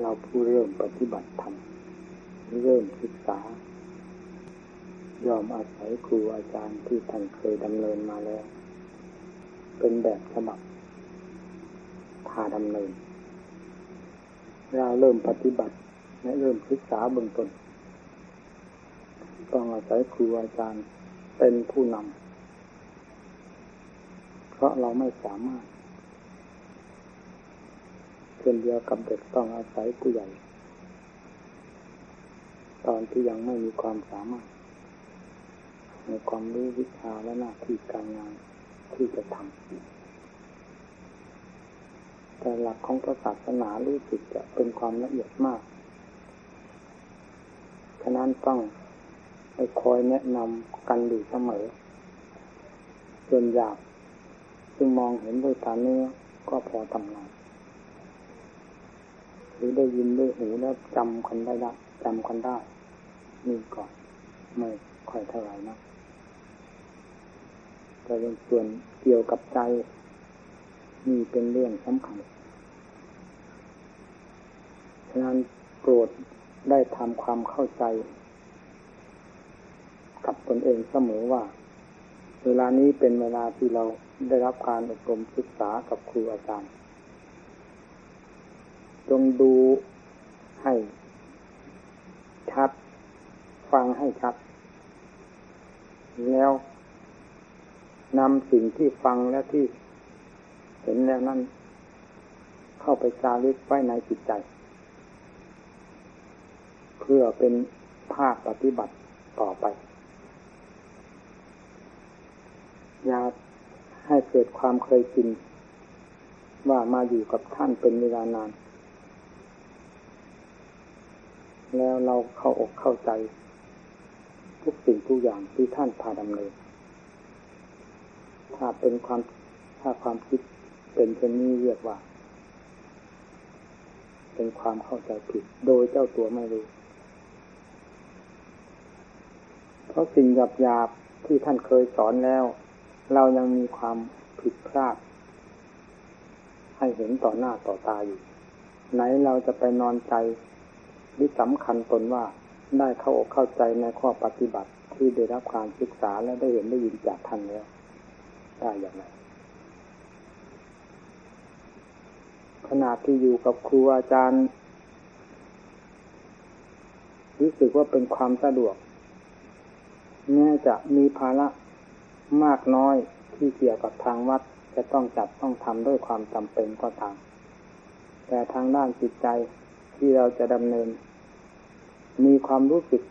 เราผู้เริ่มปฏิบัติธรรมเริ่มศึกษา ยอมอาศัยครูอาจารย์ที่ท่านเคยดำเนินมาแล้ว เป็นแบบฉบับพาดำเนิน เราเริ่มปฏิบัติและเริ่มศึกษาเบื้องต้นต้องอาศัยครูอาจารย์เป็นผู้นำเพราะเราไม่สามารถ เช่นเดียวกับเด็กต้องอาศัยผู้ใหญ่ ตอนที่ยังไม่มีความสามารถ ในความรู้วิชาและหน้าที่การงานที่จะทำแต่หลักของศาสนารู้สึกจะเป็นความละเอียดมาก ฉะนั้นต้องไปคอยแนะนำกันอยู่เสมอส่วนอยากจึงมองเห็นด้วยตาเนื้อก็พอทำงาน หรือได้ยินด้วยหูแล้วจำกันได้ละจำกันได้ นี่ก่อนไม่ค่อยเท่าไหร่นะแต่เป็นส่วนเกี่ยวกับใจนี่เป็นเรื่องสำคัญฉะนั้นโปรดได้ทำความเข้าใจ กับตนเองเสมอว่า เวลานี้เป็นเวลาที่เราได้รับการอบรมศึกษากับครูอาจารย์ จงดูให้ชัด ฟังให้ชัด แล้วนำสิ่งที่ฟังและที่เห็นแล้วนั้น เข้าไปจารึกไว้ในจิตใจ เพื่อเป็นภาคปฏิบัติต่อไป อย่าให้เกิดความเคยชินว่ามาอยู่กับท่านเป็นเวลานาน แล้วเราเข้าอกเข้าใจ ทุกสิ่งทุกอย่างที่ท่านพาดำเนิน ถ้าเป็นความถ้าความคิดเป็นเช่นนี้เรียกว่า เป็นความเข้าใจผิด โดยเจ้าตัวไม่รู้ เพราะสิ่งหยาบหยาบที่ท่านเคยสอนแล้ว เรายังมีความผิดพลาด ให้เห็นต่อหน้าต่อตาอยู่ ไหนเราจะไปนอนใจ ที่สำคัญตนว่าได้เข้าอกเข้าใจในข้อปฏิบัติที่ได้รับการศึกษาและได้เห็นได้ยินจากท่านแล้วได้อย่างไรขณะที่อยู่กับครูอาจารย์ รู้สึกว่าเป็นความสะดวกแม้จะมีภาระมากน้อยที่เกี่ยวกับทางวัดจะต้องจัดต้องทำด้วยความจำเป็นก็ตามแต่ทางด้านจิตใจที่เราจะดำเนิน มีความรู้สึก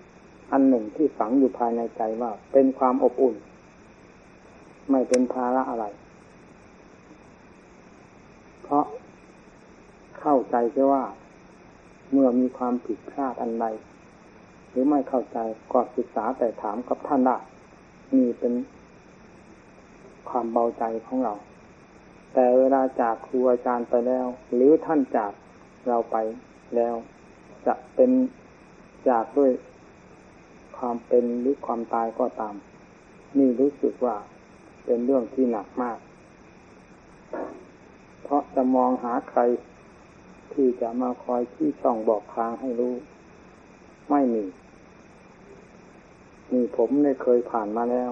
อันหนึ่งที่ฝังอยู่ภายในใจว่า เป็นความอบอุ่น ไม่เป็นภาระอะไร เพราะเข้าใจแค่ว่า เมื่อมีความผิดพลาดอันใดหรือไม่เข้าใจก็ศึกษาแต่ถามกับท่านได้นี่เป็นความเบาใจของเรา แต่เวลาจากครูอาจารย์ไปแล้ว หรือท่านจากเราไปแล้ว จะเป็น จากด้วยความเป็นหรือความตายก็ตาม นี่รู้สึกว่าเป็นเรื่องที่หนักมาก เพราะจะมองหาใครที่จะมาคอยที่ช่องบอกทางให้รู้ ไม่มีนี่ผมได้เคยผ่านมาแล้ว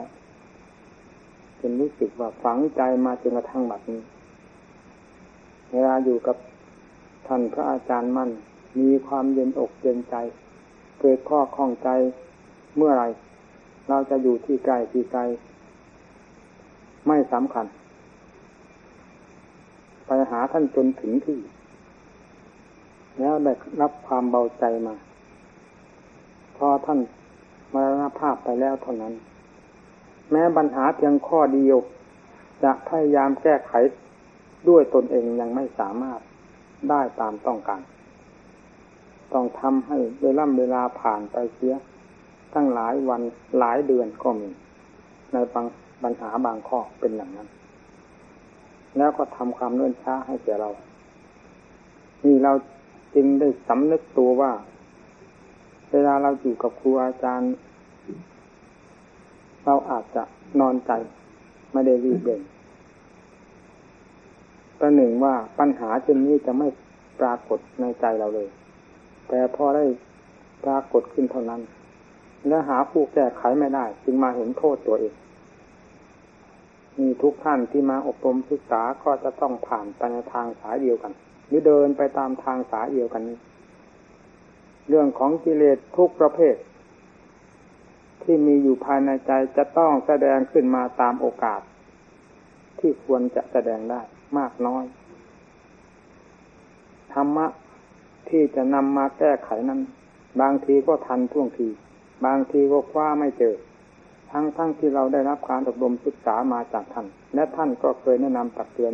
จนรู้สึกว่าฝังใจมาจนกระทั่งบัดนี้ เวลาอยู่กับท่านพระอาจารย์มั่น มีความเย็นอกเย็นใจ เกิดข้อข้องใจเมื่อไรเราจะอยู่ที่ไกลที่ไกลไม่สำคัญ ไปหาท่านจนถึงที่ แล้วได้รับความเบาใจมา พอท่านมรณภาพไปแล้วเท่านั้น แม้ปัญหาเพียงข้อเดียว จะพยายามแก้ไขด้วยตนเองยังไม่สามารถได้ตามต้องการ ต้องทำให้เวลาเวลาผ่านไปเสียตั้งหลายวันหลายเดือนก็มี ในบางปัญหาบางข้อเป็นอย่างนั้น แล้วก็ทำความเนื่นช้าให้แก่เรา นี่เราจึงได้สำนึกตัวว่า เวลาเราอยู่กับครูอาจารย์ เราอาจจะนอนใจไม่ได้รีบเร่งประหนึ่งว่าปัญหาเช่นนี้จะไม่ปรากฏในใจเราเลย แต่พอได้ปรากฏขึ้นเท่านั้น และหาผู้แก้ไขไม่ได้ จึงมาเห็นโทษตัวเองมีทุกท่านที่มาอบรมศึกษาก็จะต้องผ่านไปในทางสายเดียวกัน หรือเดินไปตามทางสายเดียวกันนี้เรื่องของกิเลสทุกประเภท ที่มีอยู่ภายในใจจะต้องแสดงขึ้นมาตามโอกาส ที่ควรจะแสดงได้มากน้อย ธรรมะ ที่จะนำมาแก้ไขนั้น บางทีก็ทันท่วงที บางทีก็คว้าไม่เจอ ทั้งทั้งที่เราได้รับการอบรมศึกษามาจากท่าน และท่านก็เคยแนะนำตักเตือน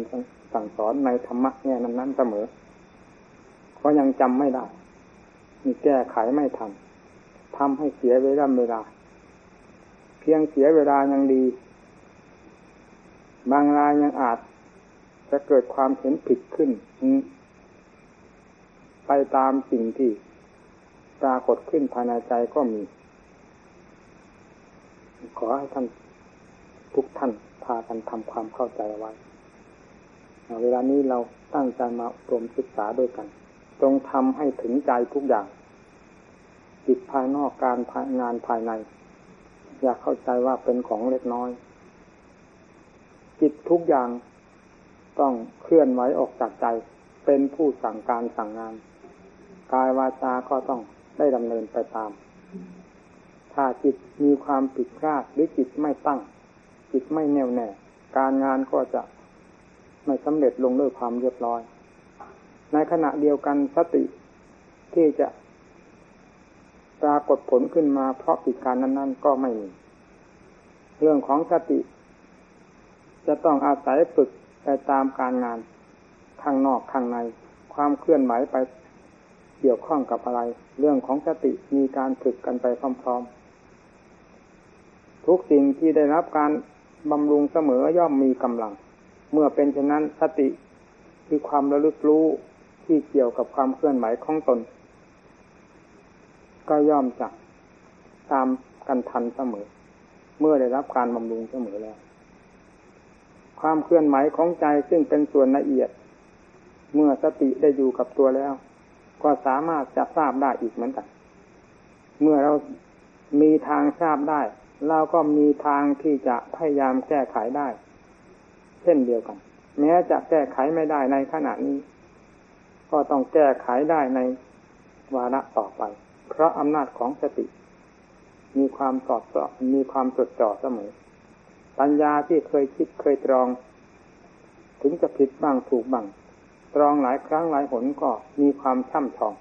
สั่งสอนในธรรมะแง่นั้นๆเสมอก็ยังจำไม่ได้ มีแก้ไขไม่ทันทำให้เสียเวลาเวลา เพียงเสียเวลายังดี บางรายยังอาจจะเกิดความเห็นผิดขึ้น ไปตามสิ่งที่ปรากฏขึ้นภายในใจก็มี ขอให้ท่านทุกท่านพากันทำความเข้าใจไว้เวลานี้เราตั้งใจมาอบรมศึกษาด้วยกัน จงทำให้ถึงใจทุกอย่างจิตภายนอกการงานภายใน อย่าเข้าใจว่าเป็นของเล็กน้อย จิตทุกอย่างต้องเคลื่อนไหวออกจากใจ เป็นผู้สั่งการสั่งงาน กายวาจาก็ต้องได้ดำเนินไปตาม ถ้าจิตมีความผิดพลาดหรือจิตไม่ตั้ง จิตไม่แน่วแน่ การงานก็จะไม่สำเร็จลงด้วยความเรียบร้อย ในขณะเดียวกันสติที่จะปรากฏผลขึ้นมาเพราะปิดการนั้น ๆ ก็ไม่มี เรื่องของสติ จะต้องอาศัยฝึกไปตามการงานข้างนอกข้างใน ความเคลื่อนไหวไป เกี่ยวข้องกับอะไร เรื่องของสติมีการฝึกกันไปพร้อมๆ ทุกสิ่งที่ได้รับการบำรุงเสมอย่อมมีกำลัง เมื่อเป็นเช่นนั้นสติคือความระลึกรู้ที่เกี่ยวกับความเคลื่อนไหวของตน ก็ย่อมจะตามกันทันเสมอ เมื่อได้รับการบำรุงเสมอแล้ว ความเคลื่อนไหวของใจซึ่งเป็นส่วนละเอียด เมื่อสติได้อยู่กับตัวแล้ว ก็สามารถจะทราบได้อีกเหมือนกัน เมื่อเรามีทางทราบได้ เราก็มีทางที่จะพยายามแก้ไขได้ เช่นเดียวกัน แม้จะแก้ไขไม่ได้ในขณะนี้ ก็ต้องแก้ไขได้ในวาระต่อไป เพราะอำนาจของสติ มีความสอดส่อมีความจดจ่อเสมอ ปัญญาที่เคยคิดเคยตรอง ถึงจะผิดบ้างถูกบ้าง ตรองหลายครั้งหลายหนก็มีความช่ำชอง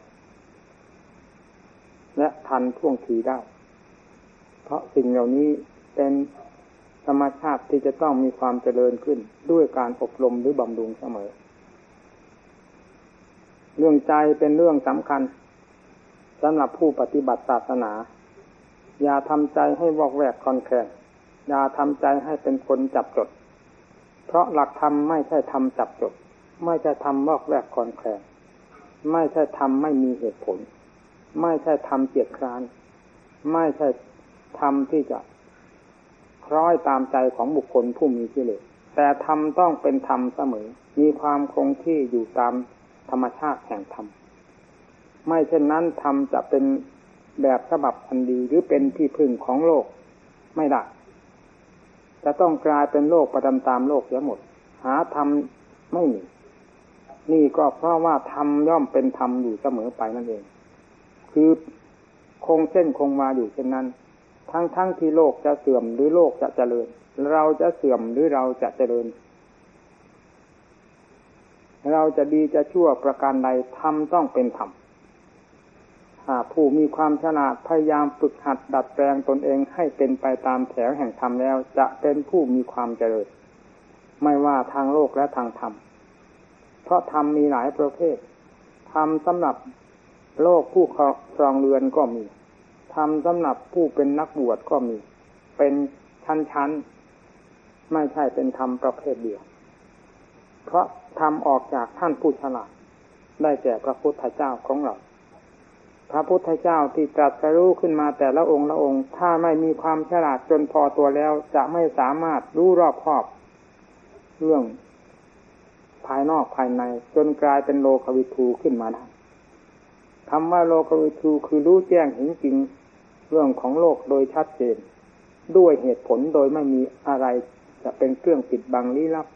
และทันท่วงทีได้ เพราะสิ่งเหล่านี้เป็นธรรมชาติที่จะต้องมีความเจริญขึ้นด้วยการอบรมหรือบำรุงเสมอ เรื่องใจเป็นเรื่องสำคัญสำหรับผู้ปฏิบัติศาสนา อย่าทำใจให้วอกแวกคอนแคลนอย่าทำใจให้เป็นคนจับจด เพราะหลักธรรมไม่ใช่ทำจับจด ไม่ใช่ทำวอกแวกคอนแคลนไม่ใช่ทำไม่มีเหตุผล ไม่ใช่ทำเกียดคร้าน ไม่ใช่ทำที่จะคล้อยตามใจของบุคคลผู้มีกิเลสแต่ธรรมต้องเป็นธรรมเสมอ มีความคงที่อยู่ตามธรรมชาติแห่งธรรม ไม่เช่นนั้นธรรมจะเป็นแบบฉบับอันดีหรือเป็นที่พึ่งของโลกไม่ได้ จะต้องกลายเป็นโลกประดำตามโลกเสียหมด หาธรรมไม่มี นี่ก็เพราะว่าธรรมย่อมเป็นธรรมอยู่เสมอไปนั่นเอง คือคงเส้นคงมาอยู่เช่นนั้น ทั้งทั้งที่โลกจะเสื่อมหรือโลกจะเจริญ เราจะเสื่อมหรือเราจะเจริญ เราจะดีจะชั่วประการใดธรรมต้องเป็นธรรมผู้มีความฉลาดพยายามฝึกหัดดัดแปลงตนเองให้เป็นไปตามแถวแห่งธรรมแล้ว จะเป็นผู้มีความเจริญ ไม่ว่าทางโลกและทางธรรม เพราะธรรมมีหลายประเภทธรรมสำหรับโลกผู้ครองเรือนก็มีธรรมสำหรับผู้เป็นนักบวชก็มี เป็นชั้นๆ ไม่ใช่เป็นธรรมประเภทเดียว เพราะธรรมออกจากท่านผู้ฉลาด ได้แก่พระพุทธเจ้าของเรา พระพุทธเจ้าที่ตรัสรู้ขึ้นมาแต่ละองค์ละองค์ ถ้าไม่มีความฉลาดจนพอตัวแล้วจะไม่สามารถรู้รอบคอบ เรื่อง ภายนอกภายใน จนกลายเป็นโลควิทูขึ้นมาได้คำว่าโลกวิทูคือรู้แจ้งเห็นจริงเรื่องของโลกโดยชัดเจน ด้วยเหตุผลโดยไม่มีอะไร จะเป็นเครื่องปิดบังลี้ลับ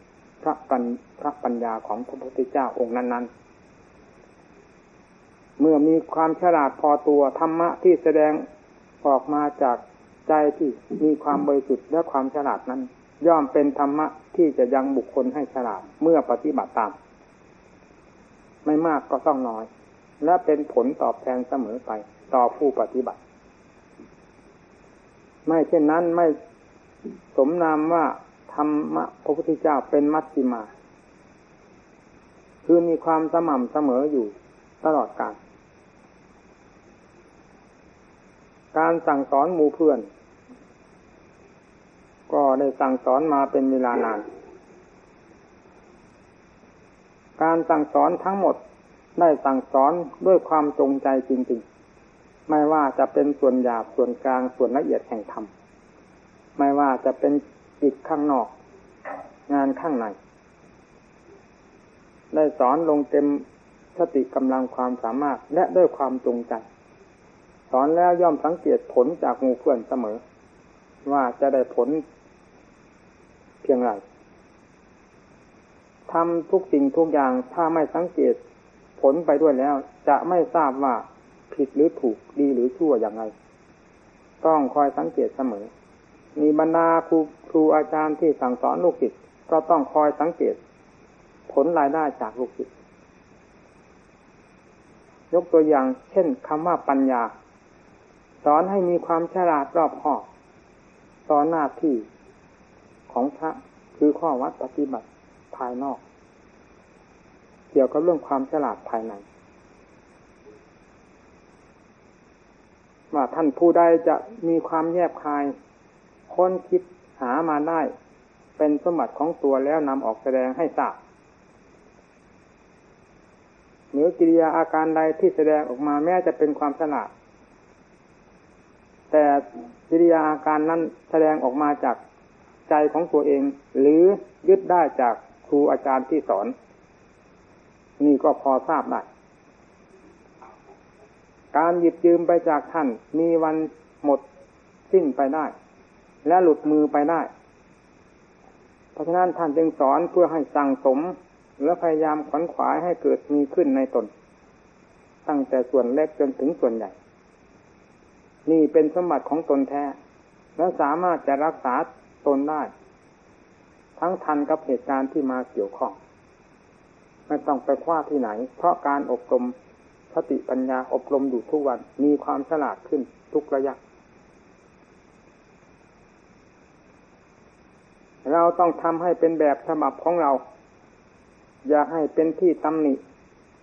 พระปัญพระปัญญาของพระพุทธเจ้าองค์นั้น ๆ เมื่อมีความฉลาดพอตัวธรรมะที่แสดงออกมาจากใจที่มีความบริสุทธิ์และความฉลาดนั้น ย่อมเป็นธรรมะที่จะยังบุคคลให้ฉลาดเมื่อปฏิบัติตาม ไม่มากก็ต้องน้อย และเป็นผลตอบแทนเสมอไป ต่อผู้ปฏิบัติ ไม่เช่นนั้นไม่สมนามว่าธรรมะพระพุทธเจ้าเป็นมัชฌิมา คือมีความสม่ำเสมออยู่ตลอดกาลการสั่งสอนหมู่เพื่อน ได้สั่งสอนมาเป็นเวลานาน การสั่งสอนทั้งหมดได้สั่งสอนด้วยความจงใจจริงๆ ไม่ว่าจะเป็นส่วนหยาบส่วนกลางส่วนละเอียดแห่งธรรม ไม่ว่าจะเป็นจิตข้างนอก งานข้างใน ได้สอนลงเต็มสติกำลังความสามารถและด้วยความจงใจ สอนแล้วย่อมสังเกตผลจากหูเพื่อนเสมอ ว่าจะได้ผล พียงไรทำทุกสิ่งทุกอย่างถ้าไม่สังเกตผลไปด้วยแล้ว จะไม่ทราบว่าผิดหรือถูกดีหรือชั่วอย่างไร ต้องคอยสังเกตเสมอ มีบรรดาครูครูอาจารย์ที่สั่งสอนลูกศิษย์ก็ต้องคอยสังเกต ผลรายได้จากลูกศิษย์ยกตัวอย่าง เช่นคำว่าปัญญา สอนให้มีความฉลาดรอบคอบตอนหน้าที่ ของพระคือข้อวัดปฏิบัติภายนอก เกี่ยวกับเรื่องความฉลาดภายในว่าท่านผู้ใดจะมีความแยบคาย ค้นคิดหามาได้ เป็นสมบัติของตัวแล้วนำออกแสดงให้ทราบหรือกิริยาอาการใดที่แสดงออกมาแม้จะเป็นความฉลาดแต่กิริยาอาการนั้นแสดงออกมาจาก ใจของตัวเอง หรือยึดได้จากครูอาจารย์ที่สอน นี่ก็พอทราบได้การหยิบยืมไปจากท่านมีวันหมดสิ้นไปได้ และหลุดมือไปได้ เพราะฉะนั้นท่านจึงสอนเพื่อให้สั่งสม และพยายามขวนขวายให้เกิดมีขึ้นในตน ตั้งแต่ส่วนเล็กจนถึงส่วนใหญ่ นี่เป็นสมบัติของตนแท้ และสามารถจะรักษา ตนได้ ทั้งทันกับเหตุการณ์ที่มาเกี่ยวข้อง ไม่ต้องไปคว้าที่ไหน เพราะการอบรมสติปัญญาอบรมอยู่ทุกวันมีความฉลาดขึ้นทุกระยะ เราต้องทำให้เป็นแบบฉบับของเรา อย่าให้เป็นที่ตำหนิ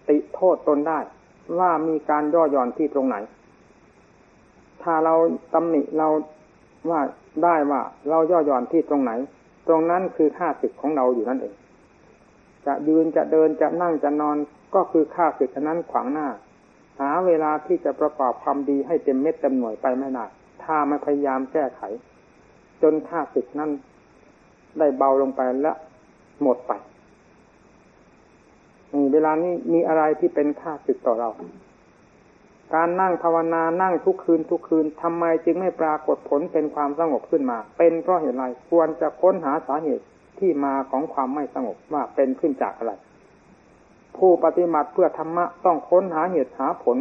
ติโทษตนได้ ว่ามีการย่อหย่อนที่ตรงไหน ถ้าเราตำหนิเราว่า ได้ว่าเราย่อหย่อนที่ตรงไหน ตรงนั้นคือค่าศึกของเราอยู่นั่นเอง จะยืนจะเดินจะนั่งจะนอนก็คือค่าศึกนั้นขวางหน้า หาเวลาที่จะประกอบความดีให้เต็มเม็ดเต็มหน่วยไปไม่ได้ถ้าไม่พยายามแก้ไข จนค่าศึกนั้นได้เบาลงไปและหมดไปเวลานี้มีอะไรที่เป็นค่าศึกต่อเรา การนั่งภาวนานั่งทุกคืนทุกคืนทำไมจึงไม่ปรากฏผลเป็นความสงบขึ้นมา เป็นเพราะเหตุไรควรจะค้นหาสาเหตุที่มาของความไม่สงบว่าเป็นขึ้นจากอะไร ผู้ปฏิบัติเพื่อธรรมะต้องค้นหาเหตุหาผล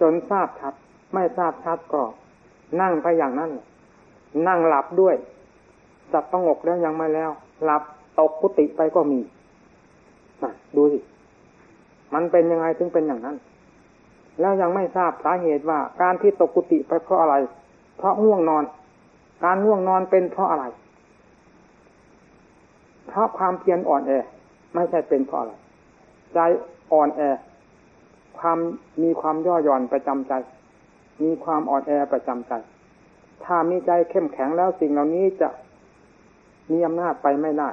จนทราบชัด ไม่ทราบชัดก็ นั่งไปอย่างนั้น นั่งหลับด้วยจับสงบแล้วยังไม่แล้ว หลับตกกุฏิไปก็มีดูสิ มันเป็นยังไงถึงเป็นอย่างนั้น แล้วยังไม่ทราบสาเหตุว่า การที่ตกกุฏิไปเพราะอะไร เพราะง่วงนอน การง่วงนอนเป็นเพราะอะไร เพราะความเพียรอ่อนแอ ไม่ใช่เป็นเพราะอะไร ใจอ่อนแอ ความมีความย่อหย่อนประจำใจ มีความอ่อนแอประจำใจ ถ้ามีใจเข้มแข็งแล้วสิ่งเหล่านี้จะมีอำนาจไปไม่ได้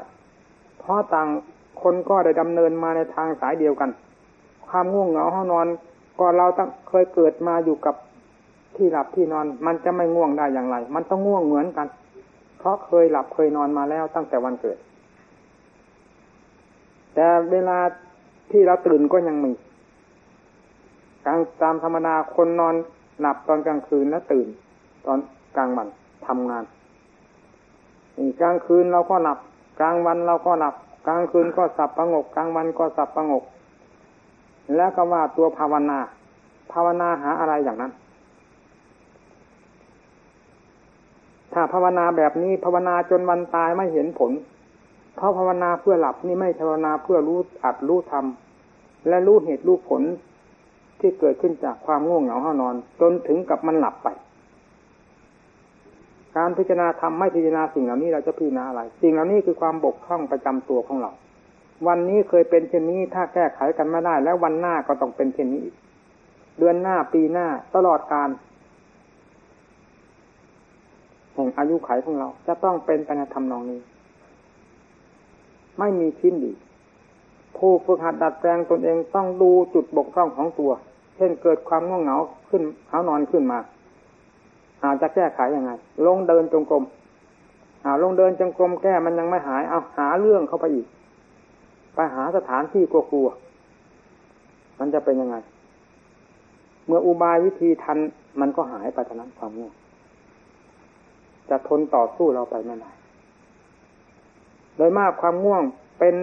เพราะต่างคนก็ได้ดำเนินมาในทางสายเดียวกัน ความง่วงเหงาห้องนอนก็เราตั้งเคยเกิดมาอยู่กับที่หลับที่นอน มันจะไม่ง่วงได้อย่างไร มันต้องง่วงเหมือนกัน เพราะเคยหลับเคยนอนมาแล้วตั้งแต่วันเกิด แต่เวลาที่เราตื่นก็ยังมีกลางตามธรรมดาคนนอนหลับตอนกลางคืนแล้วตื่น ตอนกลางวันทำงานกลางคืนเราก็หลับ กลางวันเราก็หลับ กลางคืนก็สับประงก กลางวันก็สับประงก แล้วก็ว่าตัวภาวนา ภาวนาหาอะไรอย่างนั้น ถ้าภาวนาแบบนี้ภาวนาจนวันตายไม่เห็นผล เพราะภาวนาเพื่อหลับนี่ไม่ภาวนาเพื่อรู้อัดรู้ทำและรู้เหตุรู้ผลที่เกิดขึ้นจากความง่วงเหงาห้านอน จนถึงกับมันหลับไปการพิจารณาทำไม่พิจารณาสิ่งเหล่านี้เราจะพิจารณาอะไร สิ่งเหล่านี้คือความบกพร่องประจำตัวของเรา วันนี้เคยเป็นเช่นนี้ถ้าแก้ไขกันไม่ได้ แล้ววันหน้าก็ต้องเป็นเช่นนี้ เดือนหน้าปีหน้าตลอดการแห่งอายุไขของเรา จะต้องเป็นไปในธรรมนองนี้ ไม่มีชิ้นดีผู้ฝึกหัดดัดแปลงตนเองต้องดูจุดบกพร่องของตัว เช่นเกิดความง่วงเหงาขึ้นเขานอนขึ้นมาอาจจะแก้ไขยังไง ลงเดินจงกรมอาลงเดินจงกรมแก้มันยังไม่หาย เอาหาเรื่องเข้าไปอีก ไปหาสถานที่กลัวๆมันจะเป็นยังไง เมื่ออุบายวิธีทันมันก็หายไปเท่านั้นความง่วงจะทนต่อสู้เราไปไม่ได้โดยมากความง่วงเป็น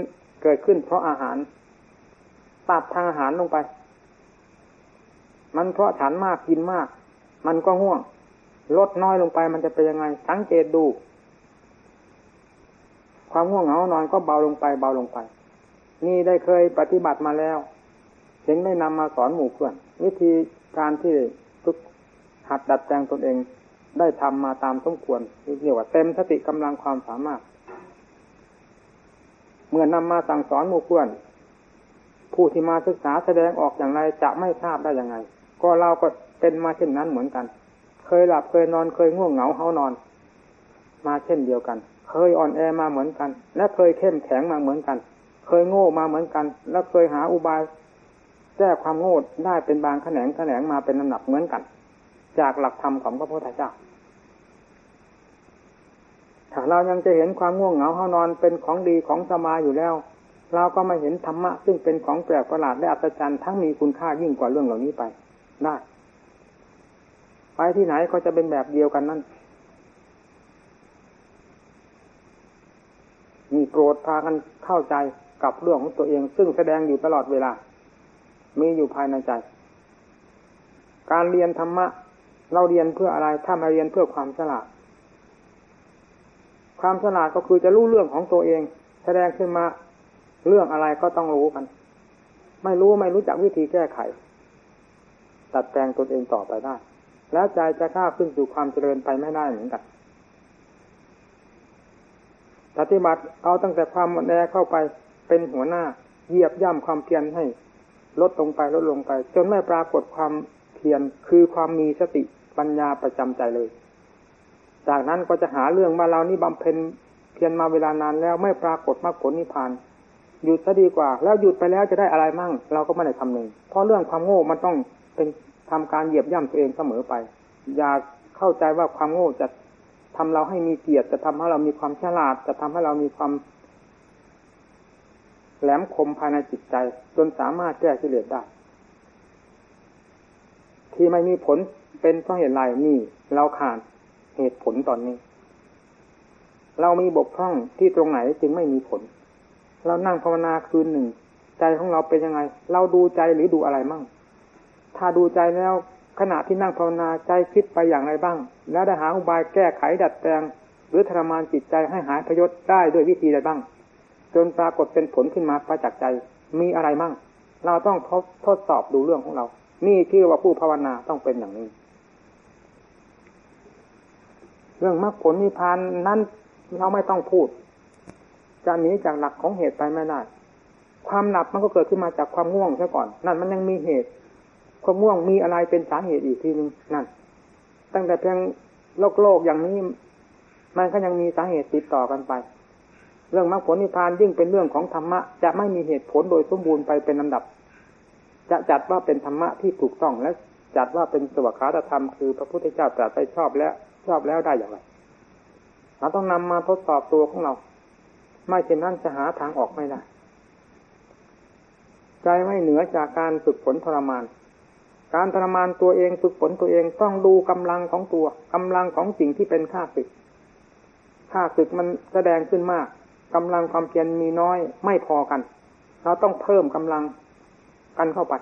เกิดขึ้นเพราะอาหารตัดทางอาหารลงไป มันเพราะฉันมากกินมาก มันก็ง่วง ลดน้อยลงไปมันจะเป็นยังไง สังเกตดู ความง่วงเหงานอนก็เบาลงไป เบาลงไป นี่ได้เคยปฏิบัติมาแล้วเห็นได้นำมาสอนหมู่เพื่อน วิธีการที่ทุกหัดดัดแปลงตนเองได้ทำมาตามสมควรเรียกว่าเต็มสติกำลังความสามารถ เมื่อนำมาสั่งสอนหมู่เพื่อน ผู้ที่มาศึกษาแสดงออกอย่างไรจะไม่ทราบได้ยังไงก็เราก็เป็นมาเช่นนั้นเหมือนกัน เคยหลับเคยนอนเคยง่วงเหงาเฮานอน มาเช่นเดียวกัน เคยอ่อนแอมาเหมือนกัน และเคยเข้มแข็งมาเหมือนกัน เคยโง่มาเหมือนกัน และเคยหาอุบายแก้ความโง่ได้เป็นบางแขนงแขนงมาเป็นลำดับเหมือนกัน จากหลักธรรมของพระพุทธเจ้าถ้าเรายังจะเห็นความง่วงเหงาเฮานอนเป็นของดีของสมาอยู่แล้ว เราก็มาเห็นธรรมะ ซึ่งเป็นของแปลกประหลาดและอัศจรรย์ทั้งมีคุณค่ายิ่งกว่าเรื่องเหล่านี้ไปได้ไปที่ไหนก็จะเป็นแบบเดียวกันนั่นมีโปรดพากันเข้าใจ กับเรื่องของตัวเอง ซึ่งแสดงอยู่ตลอดเวลา มีอยู่ภายในใจ การเรียนธรรมะ เราเรียนเพื่ออะไร ถ้ามาเรียนเพื่อความฉลาด ความฉลาดก็คือจะรู้เรื่องของตัวเอง แสดงขึ้นมาเรื่องอะไรก็ต้องรู้กัน ไม่รู้ไม่รู้จักวิธีแก้ไข ตัดแปลงตนเองต่อไปได้ แล้วใจจะข้าขึ้นสู่ความเจริญไปไม่ได้เหมือนกันปฏิบัติเอาตั้งแต่ความแอเข้าไป เป็นหัวหน้าเหยียบย่ำความเพียรให้ลดลงไปลดลงไป จนไม่ปรากฏความเพียรคือความมีสติปัญญาประจำใจเลย จากนั้นก็จะหาเรื่องว่าเรานี่บำเพ็ญเพียรมาเวลานานแล้วไม่ปรากฏมรรคผลนิพพานหยุดซะดีกว่า แล้วหยุดไปแล้วจะได้อะไรมั่ง เราก็ไม่ได้ทำหนึ่งเพราะเรื่องความโง่มันต้องเป็นทำการเหยียบย่ำตัวเองเสมอไป อย่าเข้าใจว่าความโง่จะทำเราให้มีเกียรติจะทำให้เรามีความฉลาด จะทำให้เรามีความ แหลมคมภายในจิตใจ จนสามารถแก้กิเลสได้ ที่ไม่มีผลเป็นเพราะเหตุไรนี่ เราขาดเหตุผลตอนนี้ เรามีบกพร่องที่ตรงไหนจึงไม่มีผล เรานั่งภาวนาคืนหนึ่ง ใจของเราเป็นยังไง เราดูใจหรือดูอะไรมั่ง ถ้าดูใจแล้วขณะที่นั่งภาวนาใจคิดไปอย่างไรบ้าง แล้วได้หาอุบายแก้ไขดัดแปลง หรือทรมานจิตใจให้หายพยศได้ด้วยวิธีใดบ้าง จนปรากฏเป็นผลขึ้นมาประจักษ์ใจมีอะไรมั่ง เราต้องทดทดสอบดูเรื่องของเรา นี่คือว่าผู้ภาวนาต้องเป็นอย่างนี้ เรื่องมรรคผลนิพพานนั้นเราไม่ต้องพูด จะหนีจากหลักของเหตุไปไม่ได้ความหลับมันก็เกิดขึ้นมาจากความง่วงซะก่อน นั่นมันยังมีเหตุ ความง่วงมีอะไรเป็นสาเหตุอีกทีหนึ่งนั่น ตั้งแต่เพียงโลกโลกอย่างนี้ มันก็ยังมีสาเหตุติดต่อกันไป เรื่องมรรคผลนิพพานยิ่งเป็นเรื่องของธรรมะจะไม่มีเหตุผลโดยสมบูรณ์ไปเป็นลำดับ จะจัดว่าเป็นธรรมะที่ถูกต้องและจัดว่าเป็นสวัสดิธรรมคือพระพุทธเจ้าตรัสไปชอบแล้วชอบแล้วได้อย่างไรเราต้องนำมาทดสอบตัวของเรา ไม่เช่นนั้นจะหาทางออกไม่ได้ใจไม่เหนือจากการฝึกฝนทรมาน การทรมานตัวเองฝึกฝนตัวเองต้องดูกำลังของตัวกำลังของสิ่งที่เป็นข้าศึกข้าศึกมันแสดงขึ้นมาก กำลังความเพียรมีน้อยไม่พอกัน เราต้องเพิ่มกำลังกันเข้าไป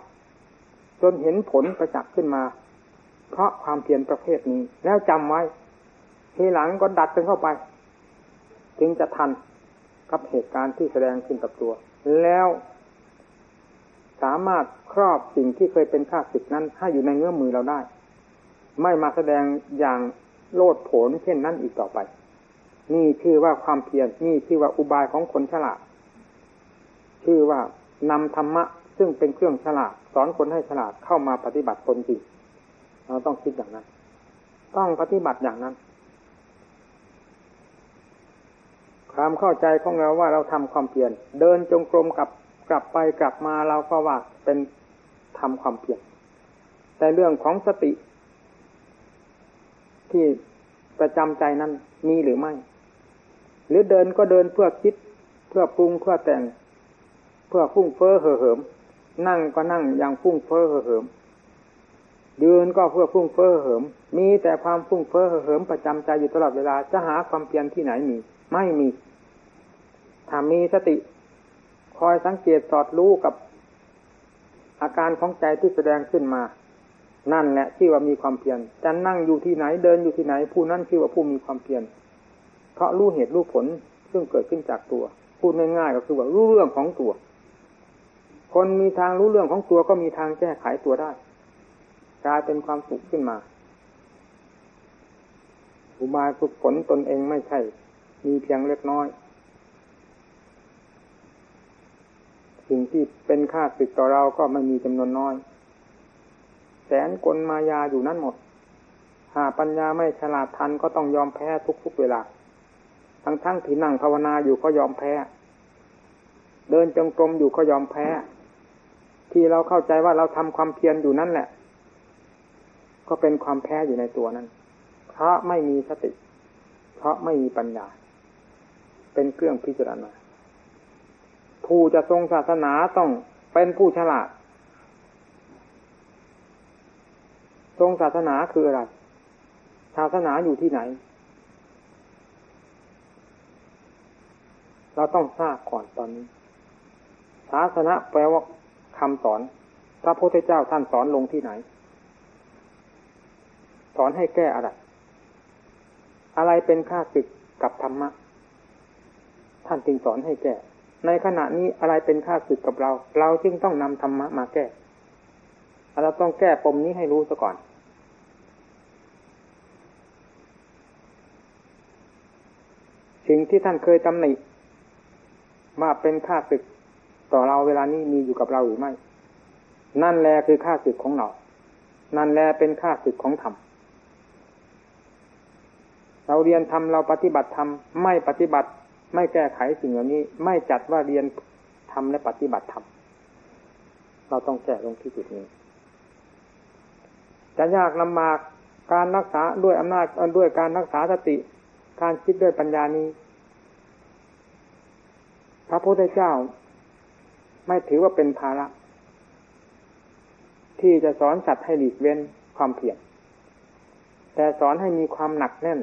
จนเห็นผลประจักษ์ขึ้นมา เพราะความเพียรประเภทนี้ แล้วจำไว้ทีหลังก็ดัดกันเข้าไป จึงจะทันกับเหตุการณ์ที่แสดงขึ้นกับตัว แล้วสามารถครอบสิ่งที่เคยเป็นข้าศึกนั้นให้อยู่ในเงื้อมือเราได้ ไม่มาแสดงอย่างโลดโผนเช่นนั้นอีกต่อไป นี่ชื่อว่าความเพียรนี่ชื่อว่าอุบายของคนฉลาด ชื่อว่านำธรรมะ ซึ่งเป็นเครื่องฉลาด สอนคนให้ฉลาดเข้ามาปฏิบัติตนจริงเราต้องคิดอย่างนั้น ต้องปฏิบัติอย่างนั้น ความเข้าใจของเราว่าเราทำความเพียรเดินจงกรมกลับกลับไปกลับมาเราก็ว่าเป็นทำความเพียรแต่เรื่องของสติ ที่ประจำใจนั้นมีหรือไม่ หรือเดินก็เดินเพื่อคิด เพื่อปรุงเพื่อแต่ง เพื่อฟุ้งเฟ้อเห่อเหิม นั่งก็นั่งอย่างฟุ้งเฟ้อเห่อเหิมยืนก็เพื่อฟุ้งเฟ้อเหิม มีแต่ความฟุ้งเฟ้อเหิมประจำใจอยู่ตลอดเวลา จะหาความเพียรที่ไหนมี ไม่มี ถ้ามีสติ คอยสังเกตสอดรู้กับ อาการของใจที่แสดงขึ้นมา นั่นแหละที่ว่ามีความเพียรจะนั่งอยู่ที่ไหนเดินอยู่ที่ไหน ผู้นั้นชื่อว่าผู้มีความเพียร เพราะรู้เหตุรู้ผลซึ่งเกิดขึ้นจากตัว พูดง่ายๆก็คือว่ารู้เรื่องของตัว คนมีทางรู้เรื่องของตัวก็มีทางแก้ไขตัวได้กลายเป็นความสุขขึ้นมาอุบายฝึกฝนตนเองไม่ใช่ มีเพียงเล็กน้อย สิ่งที่เป็นค่าศึกต่อเราก็ไม่มีจำนวนน้อย แสนกลมายาอยู่นั่นหมด หาปัญญาไม่ฉลาดทันก็ต้องยอมแพ้ทุกๆเวลา ทั้งทั้งที่นั่งภาวนาอยู่ก็ยอมแพ้ เดินจงกรมอยู่ก็ยอมแพ้ ที่เราเข้าใจว่าเราทำความเพียรอยู่นั่นแหละ ก็เป็นความแพ้อยู่ในตัวนั้น เพราะไม่มีสติ เพราะไม่มีปัญญา เป็นเครื่องพิจารณาผู้จะทรงศาสนาต้องเป็นผู้ฉลาด ทรงศาสนาคืออะไร ศาสนาอยู่ที่ไหน เราต้องทราบก่อนตอนนี้ ศาสนาแปลว่าคำสอน พระพุทธเจ้าท่านสอนลงที่ไหน สอนให้แก้อะไร อะไรเป็นค่าศึกกับธรรมะ ท่านจึงสอนให้แก้ ในขณะนี้อะไรเป็นค่าสึกกับเรา เราจึงต้องนำธรรมะมาแก้ เราต้องแก้ปมนี้ให้รู้ซะก่อนสิ่งที่ท่านเคยตำหนิ ว่าเป็นค่าศึกต่อเราเวลานี้มีอยู่กับเราหรือไม่ นั่นและคือค่าศึกของเรา นั่นและเป็นค่าศึกของธรรม เราเรียนธรรมเราปฏิบัติธรรมไม่ปฏิบัติไม่แก้ไขสิ่งเหล่านี้ ไม่จัดว่าเรียนทำและปฏิบัติทำเราต้องแก้ลงที่จุดนี้ จะยากลำบากการรักษาด้วยอำนาจด้วยการรักษาสติ การคิดด้วยปัญญานี้ ระพุทธเจ้า ไม่ถือว่าเป็นภาระ ที่จะสอนสัตว์ให้หลีกเว้นความเพียรแต่สอนให้มีความหนักแน่น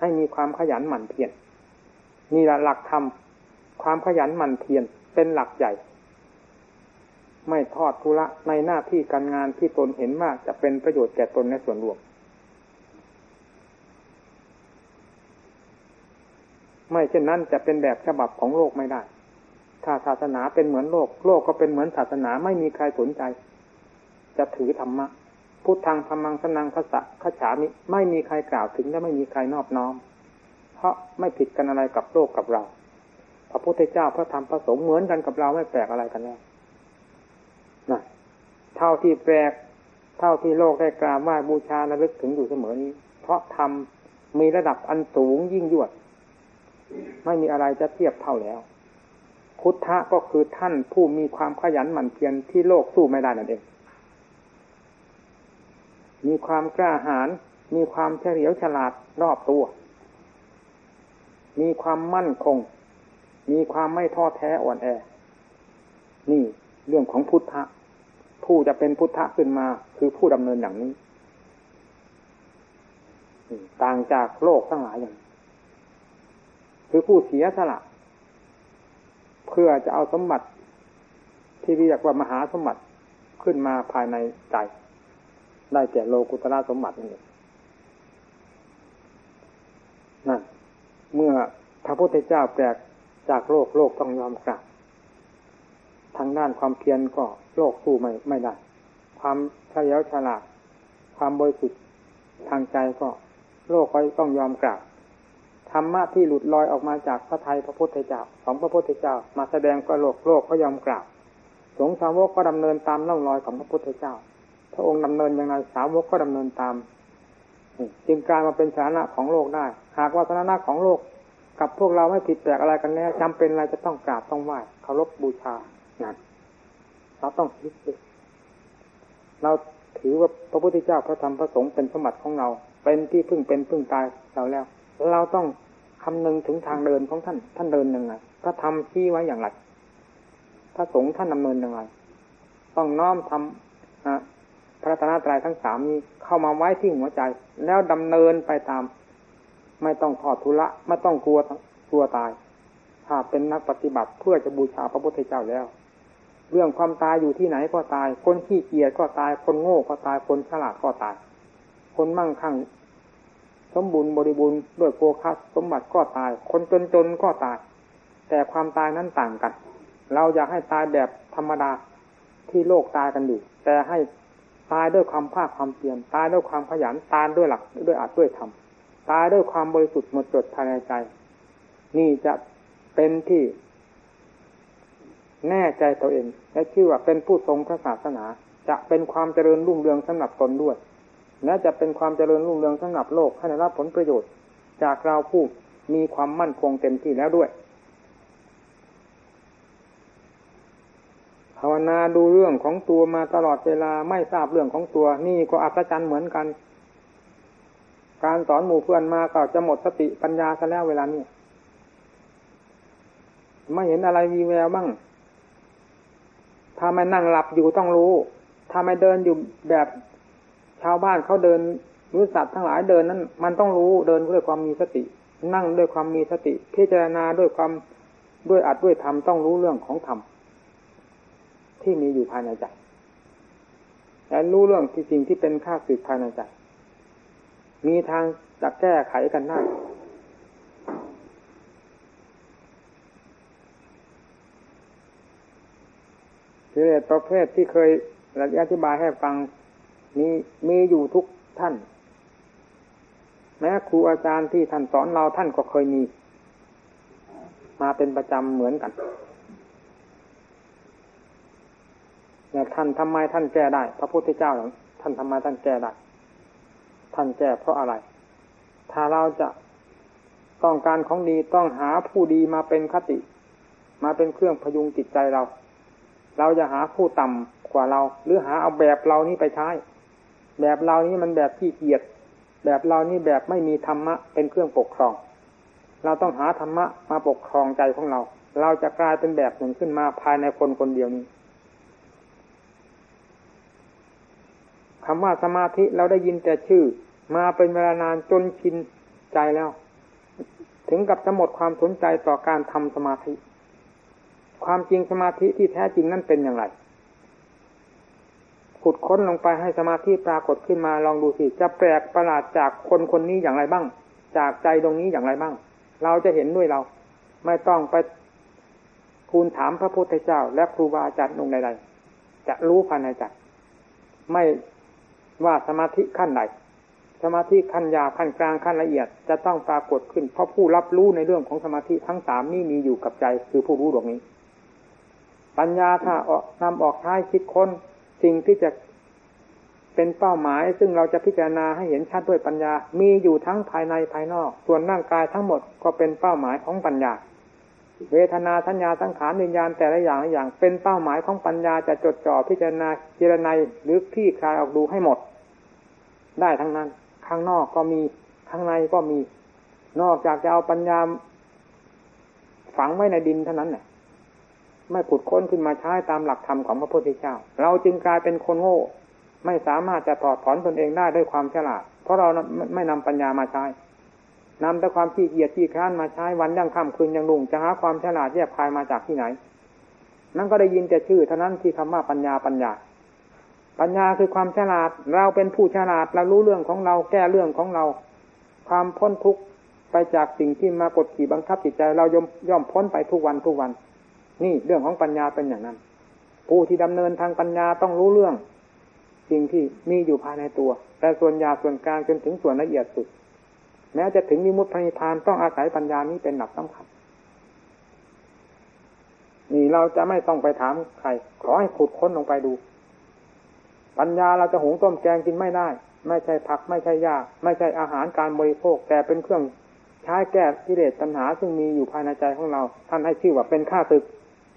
ให้มีความขยันหมั่นเพียรนี่แหละหลักธรรมความขยันหมั่นเพียรเป็นหลักใหญ่ ไม่ทอดทุระในหน้าที่การงานที่ตนเห็นมาจะเป็นประโยชน์แก่ตนในส่วนรวมไม่เช่นนั้นจะเป็นแบบฉบับของโลกไม่ได้ ถ้าศาสนาเป็นเหมือนโลก โลกก็เป็นเหมือนศาสนาไม่มีใครสนใจ จะถือธรรมะพุทธังธรรมังสนังขสะขฉามิไม่มีใครกล่าวถึงและไม่มีใครนอบน้อม เพราะไม่ผิดกันอะไรกับโลกกับเรา พระพุทธเจ้าพระธรรมพระสงฆ์เหมือนกันกับเราไม่แปลกอะไรกันแน่นะเท่าที่แปลก เท่าที่โลกได้กราบไหว้บูชาระลึกถึงอยู่เสมอนี้ เพราะธรรมมีระดับอันสูงยิ่งยวด ไม่มีอะไรจะเทียบเท่าแล้ว พุทธะก็คือท่านผู้มีความขยันหมั่นเพียรที่โลกสู้ไม่ได้นั่นเอง มีความกล้าหาญ มีความเฉลียวฉลาดรอบตัว มีความมั่นคง มีความไม่ท้อแท้อ่อนแอ นี่เรื่องของพุทธะ ผู้จะเป็นพุทธะขึ้นมาคือผู้ดำเนินอย่างนี้ ต่างจากโลกทั้งหลายอย่าง คือผู้เสียสละ เพื่อจะเอาสมบัติ ที่เรียกว่ามหาสมบัติขึ้นมาภายในใจ ได้แก่โลกุตระสมบัตินี่นั่นเมื่อพระพุทธเจ้าแปลกจากโลกโลกต้องยอมกราบทางด้านความเพียรก็โลกสู้ไม่ไม่ได้ ความเฉลียวฉลาด ความบริสุทธิ์ทางใจก็โลกก็ต้องยอมกราบ ธรรมะที่หลุดลอยออกมาจากพระไทยพระพุทธเจ้าของพระพุทธเจ้า มาแสดงก็โลกโลกก็ยอมกราบสงสาวกก็ดำเนินตามล่องรอยของพระพุทธเจ้า พระองค์ดำเนินอย่างไรสาวกก็ดำเนินตามจึงกลายมาเป็นสาระของโลกได้ หากว่าสาระของโลกกับพวกเราไม่ผิดแปลกอะไรกันแน่จำเป็นอะไรจะต้องกราบต้องไหว้เคารพบูชานั่นเราต้องคิดเราถือว่าพระพุทธเจ้าพระธรรมพระสงฆ์เป็นสมบัติของเรา เป็นที่พึ่งเป็นพึ่งตายเราแล้ว เราต้องคำนึงถึงทางเดินของท่าน ท่านเดินยังไงพระธรรมชี้ไว้อย่างไรพระสงฆ์ท่านดำเนินยังไงต้องน้อมทำพระธนาตรายทั้งสามนี้เข้ามาไว้ที่หัวใจ แล้วดำเนินไปตาม ไม่ต้องถอดทุละไม่ต้องกลัวกลัวตาย ถ้าเป็นนักปฏิบัติเพื่อจะบูชาพระพุทธเจ้าแล้ว เรื่องความตายอยู่ที่ไหนก็ตาย คนขี้เกียจก็ตาย คนโง่ก็ตาย คนฉลาดก็ตาย คนมั่งคั่ง สมบูรณ์บริบูรณ์ด้วยโกคัสสมบัติก็ตาย คนจนจนก็ตาย แต่ความตายนั้นต่างกัน เราอยากให้ตายแบบธรรมดาที่โลกตายกันอยู่แต่ให้ตายด้วยความภาคความเพียรตายด้วยความขยันตายด้วยหลักด้วยอาจด้วยธรรมตายด้วยความบริสุทธิ์หมดจดภายในใจ นี่จะเป็นที่ แน่ใจตัวเองและชื่อว่าเป็นผู้ทรงพระศาสนา จะเป็นความเจริญรุ่งเรืองสำหรับตนด้วย และจะเป็นความเจริญรุ่งเรืองสำหรับโลกให้ได้รับผลประโยชน์ จากเราผู้มีความมั่นคงเต็มที่แล้วด้วย ภาวนาดูเรื่องของตัวมาตลอดเวลาไม่ทราบเรื่องของตัว นี่ก็อัศจรรย์เหมือนกัน การสอนหมู่เพื่อนมาก็จะหมดสติปัญญาซะแล้วเวลานี้ไม่เห็นอะไรมีแววบ้าง ถ้าไม่นั่งหลับอยู่ต้องรู้ ถ้าไม่เดินอยู่แบบ ชาวบ้านเขาเดินรู้สัตว์ทั้งหลายเดินนั้น มันต้องรู้เดินด้วยความมีสติ นั่งด้วยความมีสติ พิจารณาด้วยความด้วยอัดด้วยธรรมต้องรู้เรื่องของธรรมที่มีอยู่ภายในใจและรู้เรื่องที่จริงที่เป็นข้าศึกภายในใจ มีทางจะแก้ไขกันได้ิเลสประเภทที่เคยอธิบายให้ฟัง มีมีอยู่ทุกท่าน แม้ครูอาจารย์ที่ท่านสอนเราท่านก็เคยมี มาเป็นประจำเหมือนกันเนี่ท่านทำไมท่านแก้ได้ พระพุทธเจ้าท่านทำไมท่านแก้ได้ท่านแก้เพราะอะไร ถ้าเราจะต้องการของดีต้องหาผู้ดีมาเป็นคติ มาเป็นเครื่องพยุงจิตใจเรา เราจะหาผู้ต่ำกว่าเรา หรือหาเอาแบบเรานี้ไปใช้ แบบเรานี้มันแบบขี้เกียจแบบเรานี้แบบไม่มีธรรมะเป็นเครื่องปกครอง เราต้องหาธรรมะมาปกครองใจของเรา เราจะกลายเป็นแบบหนึ่งขึ้นมาภายในคนคนเดียวนี้คำว่าสมาธิเราได้ยินแต่ชื่อ มาเป็นเวลานานจนชินใจแล้ว ถึงกับจะหมดความสนใจต่อการทำสมาธิ ความจริงสมาธิที่แท้จริงนั่นเป็นอย่างไร ขุดค้นลงไปให้สมาธิปรากฏขึ้นมาลองดูสิจะแปลกประหลาดจากคนคนนี้อย่างไรบ้าง จากใจตรงนี้อย่างไรบ้าง เราจะเห็นด้วยเรา ไม่ต้องไปคูณถามพระพุทธเจ้า และครูบาอาจารย์องค์ใดๆจะรู้ภายในใจไม่ว่าสมาธิขั้นใดสมาธิขั้นยาขั้นกลางขั้นละเอียดจะต้องปรากฏขึ้น เพราะผู้รับรู้ในเรื่องของสมาธิทั้งสามนี้มีอยู่กับใจคือผู้รู้ดวงนี้ ปัญญาถ้าออกนำออกท้ายคิดค้น สิ่งที่จะเป็นเป้าหมาย ซึ่งเราจะพิจารณาให้เห็นชัดด้วยปัญญา มีอยู่ทั้งภายในภายนอก ส่วนร่างกายทั้งหมดก็เป็นเป้าหมายของปัญญา เวทนาทัญญาสังขารวิญญาณแต่ละอย่างอย่าง เป็นเป้าหมายของปัญญาจะจดจ่อพิจารณาเจรนายหรือที่คลายออกดูให้หมด ได้ทั้งนั้น ข้างนอกก็มีข้างในก็มี นอกจากจะเอาปัญญาฝังไว้ในดินเท่านั้นแหละ ไม่ผุดค้นขึ้นมาใช้ตามหลักธรรมของพระพุทธเจ้า เราจึงกลายเป็นคนโง่ ไม่สามารถจะถอดถอนตนเองได้ด้วยความฉลาด เพราะเราไม่นำปัญญามาใช้นำแต่ความขี้เกียจขี้ค้านมาใช้วันยังค่ำคืนยังลุ่งจะหาความฉลาดแยบคายมาจากที่ไหน นั่นก็ได้ยินแต่ชื่อเท่านั้นที่คำว่าปัญญาปัญญา ปัญญาคือความฉลาด เราเป็นผู้ฉลาดเรารู้เรื่องของเราแก้เรื่องของเรา ความพ้นทุกข์ไปจากสิ่งที่มากดขี่บังคับจิตใจ เราย่อมย่อมพ้นไปทุกวันทุกวัน นี่เรื่องของปัญญาเป็นอย่างนั้น ผู้ที่ดำเนินทางปัญญาต้องรู้เรื่องสิ่งที่มีอยู่ภายในตัว แต่ส่วนยาส่วนกลางจนถึงส่วนละเอียดสุด แม้จะถึงมิมุติพิพานต้องอาศัยปัญญานี้เป็นหลักสำคัญนี่เราจะไม่ต้องไปถามใคร ขอให้ขุดค้นลงไปดู ปัญญาเราจะหุงต้มแกงกินไม่ได้ ไม่ใช่ผักไม่ใช่ยาไม่ใช่อาหารการบริโภค แต่เป็นเครื่องใช้แก้กิเลสตัณหาซึ่งมีอยู่ภายในใจของเรา ท่านให้ชื่อว่าเป็นข้าศึก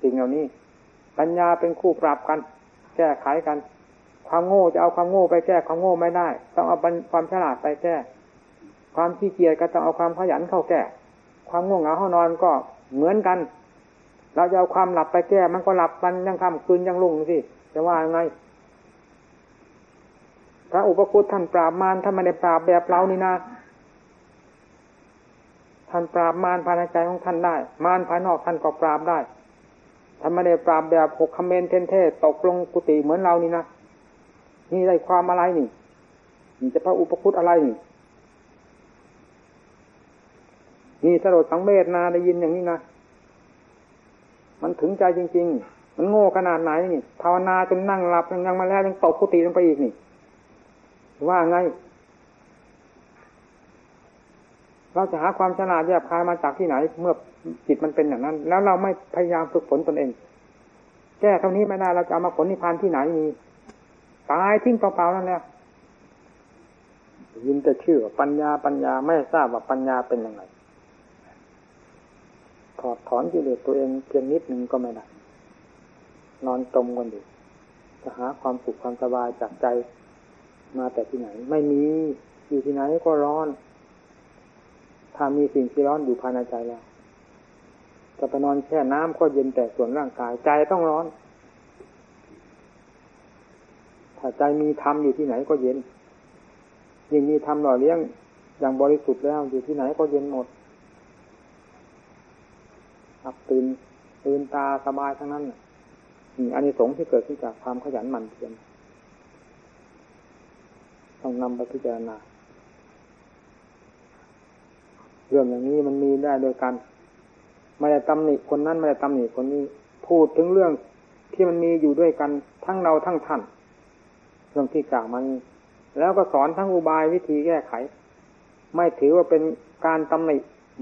สิ่งเหล่านี้ ปัญญาเป็นคู่ปรับกัน แก้ไขกัน ความโง่จะเอาความโง่ไปแก้ความโง่ไม่ได้ ต้องเอาความฉลาดไปแก้ ความขี้เกียจก็ต้องเอาความขยันเข้าแก้ ความง่วงเหงาห้านอนก็เหมือนกัน เราจะเอาความหลับไปแก้ มันก็หลับมันยังค่ำคืนยังลุ่งสิจะว่าไงพระอุปคุตท่านปราบมารท่านไม่ได้ปราบแบบเรานี่นะท่านปราบมารภายในใจของท่านได้ มารภายนอกท่านก็ปราบได้ ท่านไม่ได้ปราบแบบหกคำเมนเทนเทตกลงกุฏิเหมือนเรานี่นะนี่ได้ความอะไรนี่นี่จะพระอุปคุตอะไรนี่นี่สลดสังเวชนาได้ยินอย่างนี้นะมันถึงใจจริง ๆ มันโง่ขนาดไหนนี่ภาวนาจนนั่งหลับยังมาแล้วยังตกกุฏิลงไปอีกนี่ ว่าไง เราจะหาความฉลาดแยบคายมาจากที่ไหนเมื่อ จิตมันเป็นอย่างนั้น แล้วเราไม่พยายามฝึกฝนตนเอง แก้เท่านี้ไม่ได้เราจะเอามาผลนิพพานที่ไหนมีตายทิ้งเปล่าๆนั่นแหละยินแต่ชื่อปัญญาปัญญาไม่ทราบว่าปัญญาเป็นยังไงถอดถอนกิเลสตัวเองเพียงนิดหนึ่งก็ไม่ได้นอนจมกันอยู่จะหาความสุขความสบายจากใจมาแต่ที่ไหน ไม่มีอยู่ที่ไหนก็ร้อน ถ้ามีสิ่งที่ร้อนอยู่ภายในใจแล้ว จะไปนอนแช่น้ำก็เย็นแต่ส่วนร่างกาย ใจต้องร้อน ถ้าใจมีธรรมอยู่ที่ไหนก็เย็นยิ่งมีธรรมหล่อเลี้ยงอย่างบริสุทธิ์แล้วอยู่ที่ไหนก็เย็นหมดรับตื่นตื่นตาสบายทั้งนั้นนี่อันนี้สงที่เกิดขึ้นจากความขยันหมั่นเพียรต้องนำไปพิจารณาเรื่องอย่างนี้มันมีได้โดยการ ไม่ได้ตำหนิคนนั้นไม่ได้ตำหนิคนนี้ พูดถึงเรื่องที่มันมีอยู่ด้วยกันทั้งเราทั้งท่านเรื่องที่กล่าวมานี้แล้วก็สอนทั้งอุบายวิธีแก้ไข ไม่ถือว่าเป็นการตำหนิ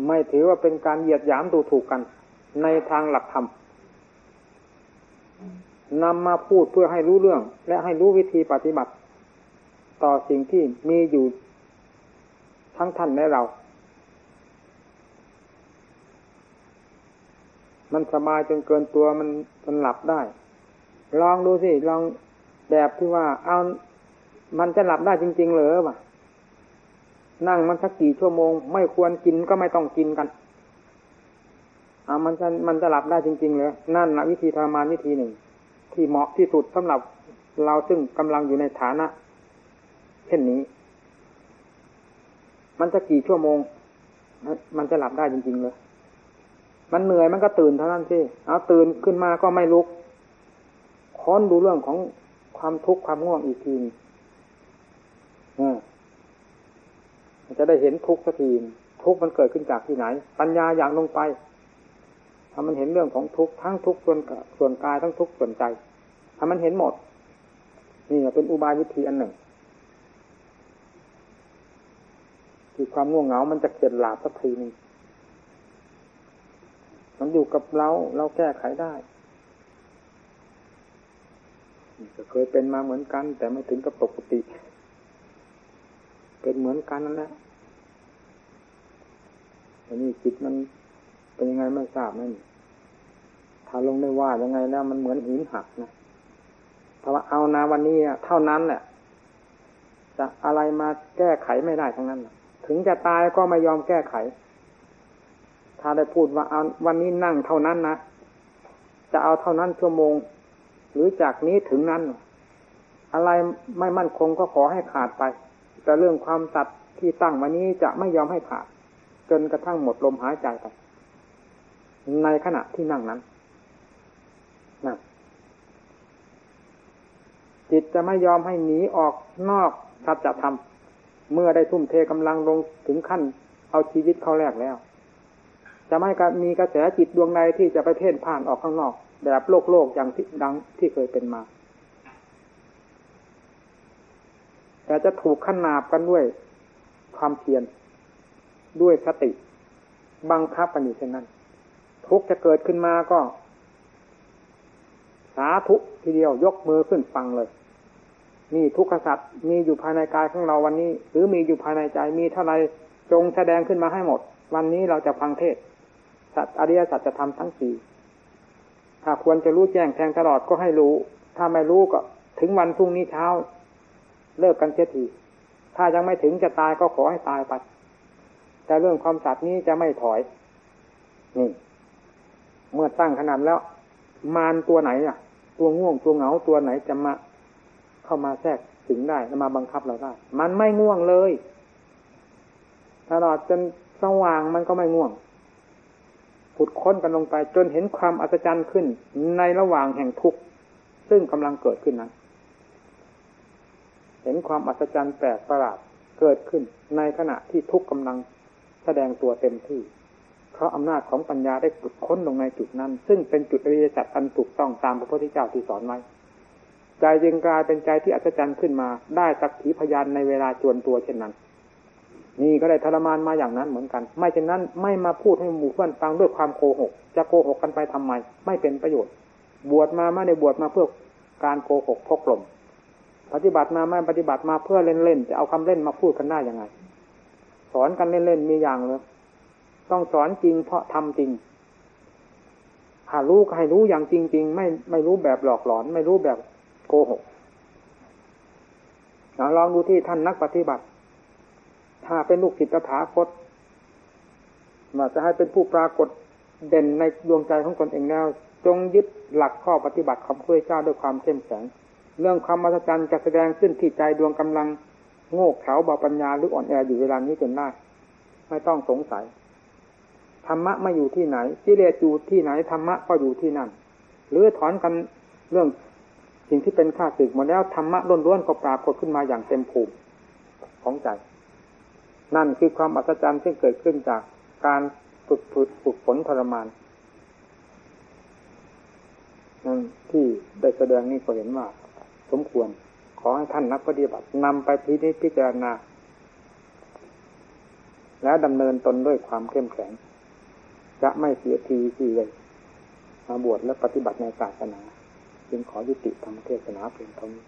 ไม่ถือว่าเป็นการเหยียดหยามดูถูกกัน ในทางหลักธรรมนำมาพูดเพื่อให้รู้เรื่อง และให้รู้วิธีปฏิบัติ ต่อสิ่งที่มีอยู่ทั้งท่านและเรา มันสบายจนเกินตัวมันมันหลับได้ ลองดูสิลองแบบที่ว่า เอามันจะหลับได้จริง ๆ เหรอวะนั่งมันสักกี่ชั่วโมง ไม่ควรกินก็ไม่ต้องกินกันอามันจะมันจะหลับได้จริงๆเลยนั่นนะวิธีทรมานวิธีหนึ่ง ที่เหมาะที่สุดสำหรับเราซึ่งกำลังอยู่ในฐานะ เช่นนี้ มันจะกี่ชั่วโมง มันจะหลับได้จริงๆเลย มันเหนื่อยมันก็ตื่นเท่านั้นสิเอาตื่นขึ้นมาก็ไม่ลุกค้นดูเรื่องของความทุกข์ความง่วงอีกทีมันจะได้เห็นทุกข์สักทีทุกข์มันเกิดขึ้นจากที่ไหน ปัญญาอย่างลงไปถ้ามันเห็นเรื่องของทุกข์ทั้งทุกข์ส่วนส่วนกายทั้งทุกข์ส่วนใจถ้ามันเห็นหมด นี่เป็นอุบายวิธีอันหนึ่งที่ความง่วงเหงา มันจะเกิดหลาบสักทีนึง มันอยู่กับเราเราแก้ไขได้ก็เคยเป็นมาเหมือนกัน แต่ไม่ถึงกับปกติ เป็นเหมือนกันนั่นแหละอันนี้จิตมันเป็นยังไงไม่ทราบนั่นถ้าลงได้ว่ายังไงแล้วมันเหมือนหินหักนะถ้าว่าเอานาวันนี้เท่านั้นแหละจะอะไรมาแก้ไขไม่ได้ทั้งนั้น ถึงจะตายก็ไม่ยอมแก้ไข ถ้าได้พูดว่าเอาวันนี้นั่งเท่านั้นนะจะเอาเท่านั้นชั่วโมง หรือจากนี้ถึงนั้น อะไรไม่มั่นคงก็ขอให้ขาดไป แต่เรื่องความสัตย์ที่ตั้งวันนี้จะไม่ยอมให้ขาด จนกระทั่งหมดลมหายใจไปในขณะที่นั่งนั้นนะจิตจะไม่ยอมให้หนีออกนอกสัจธรรมเมื่อได้ทุ่มเทกำลังลงถึงขั้น เอาชีวิตเข้าแรกแล้ว จะไม่มีกระแสจิตดวงใดที่จะไปเพ่นผ่านออกข้างนอกแบบโลกโลกอย่างที่ดังที่เคยเป็นมา แต่จะถูกขนาบกันด้วยความเพียรด้วยสติ บังคับกันอยู่เช่นนั้น ทุกจะเกิดขึ้นมาก็ สาธุทีเดียวยกมือขึ้นฟังเลยนี่ทุกขสัตว์มีอยู่ภายในกายของเราวันนี้ หรือมีอยู่ภายในใจมีเท่าไรจงแสดงขึ้นมาให้หมด วันนี้เราจะฟังเทศ อริยสัจจะทำทั้งสี่ถ้าควรจะรู้แจ้งแทงตลอดก็ให้รู้ ถ้าไม่รู้ก็ถึงวันพรุ่งนี้เช้า เลิกกันเสียทีถ้ายังไม่ถึงจะตายก็ขอให้ตายไป แต่เรื่องความสัตย์นี้จะไม่ถอย นี่ เมื่อตั้งขนาดแล้ว มารตัวไหนอะ ตัวง่วงตัวเหงาตัวไหนจะมาเข้ามาแทรกถึงได้มาบังคับเราได้ มันไม่ง่วงเลย ตลอดจนสว่างมันก็ไม่ง่วง ขุดค้นกันลงไป จนเห็นความอัศจรรย์ขึ้นในระหว่างแห่งทุกข์ซึ่งกำลังเกิดขึ้นนั้น เห็นความอัศจรรย์แปลกประหลาดเกิดขึ้นในขณะที่ทุกข์กำลังแสดงตัวเต็มที่ เพราะอำนาจของปัญญาได้ขุดค้นลงในจุดนั้น ซึ่งเป็นจุดอริยสัจอันถูกต้องตามพระพุทธเจ้าที่สอนไว้ใจจึงกลายเป็นใจที่อัศจรรย์ขึ้นมา ได้สักขีพยานในเวลาจวนตัวเช่นนั้น นี่ก็ได้ทรมานมาอย่างนั้นเหมือนกัน ไม่เช่นนั้นไม่มาพูดให้หมู่เพื่อนฟังด้วยความโกหก จะโกหกกันไปทำไม ไม่เป็นประโยชน์ บวชมาไม่ได้บวชมาเพื่อการโกหกพกลม ปฏิบัติมาไม่ปฏิบัติมาเพื่อเล่นๆจะเอาคำเล่นมาพูดกันได้ยังไง สอนกันเล่นๆมีอย่างเลยต้องสอนจริงเพราะทำจริงหารู้ก็ให้รู้อย่างจริง ๆ ไม่ไม่รู้แบบหลอกหลอน ไม่รู้แบบโกหกลองดูที่ท่านนักปฏิบัติ ถ้าเป็นลูกศิษย์ตถาคตมาจะให้เป็นผู้ปรากฏเด่นในดวงใจของตนเองแล้วจงยึดหลักข้อปฏิบัติของพระเจ้าด้วยความเข้มแข็ง เรื่องความมหัศจรรย์จะแสดงขึ้นที่ใจดวงกำลังโง่เขลาเบาปัญญาหรืออ่อนแออยู่เวลานี้จนได้ไม่ต้องสงสัยธรรมะไม่อยู่ที่ไหนกิเลสอยู่ที่ไหนธรรมะก็อยู่ที่นั่น หรือถอนกันเรื่องสิ่งที่เป็นข้าศึกหมดแล้วธรรมะล้วนๆก็ปรากฏขึ้นมาอย่างเต็มภูมิของใจ นั่นคือความอัศจรรย์ที่เกิดขึ้นจากการฝึกฝึกฝึกฝนทรมานนั่นที่ได้แสดงนี้ก็เห็นว่า สมควร ขอให้ท่านนักปฏิบัตินำไปพิจิตพิจารณา แล้วดำเนินตนด้วยความเข้มแข็ง จะไม่เสียทีที่เลยมาบวชและปฏิบัติในศาสนา จึงขอยุติธรรมเทศนาเพียงเท่านี้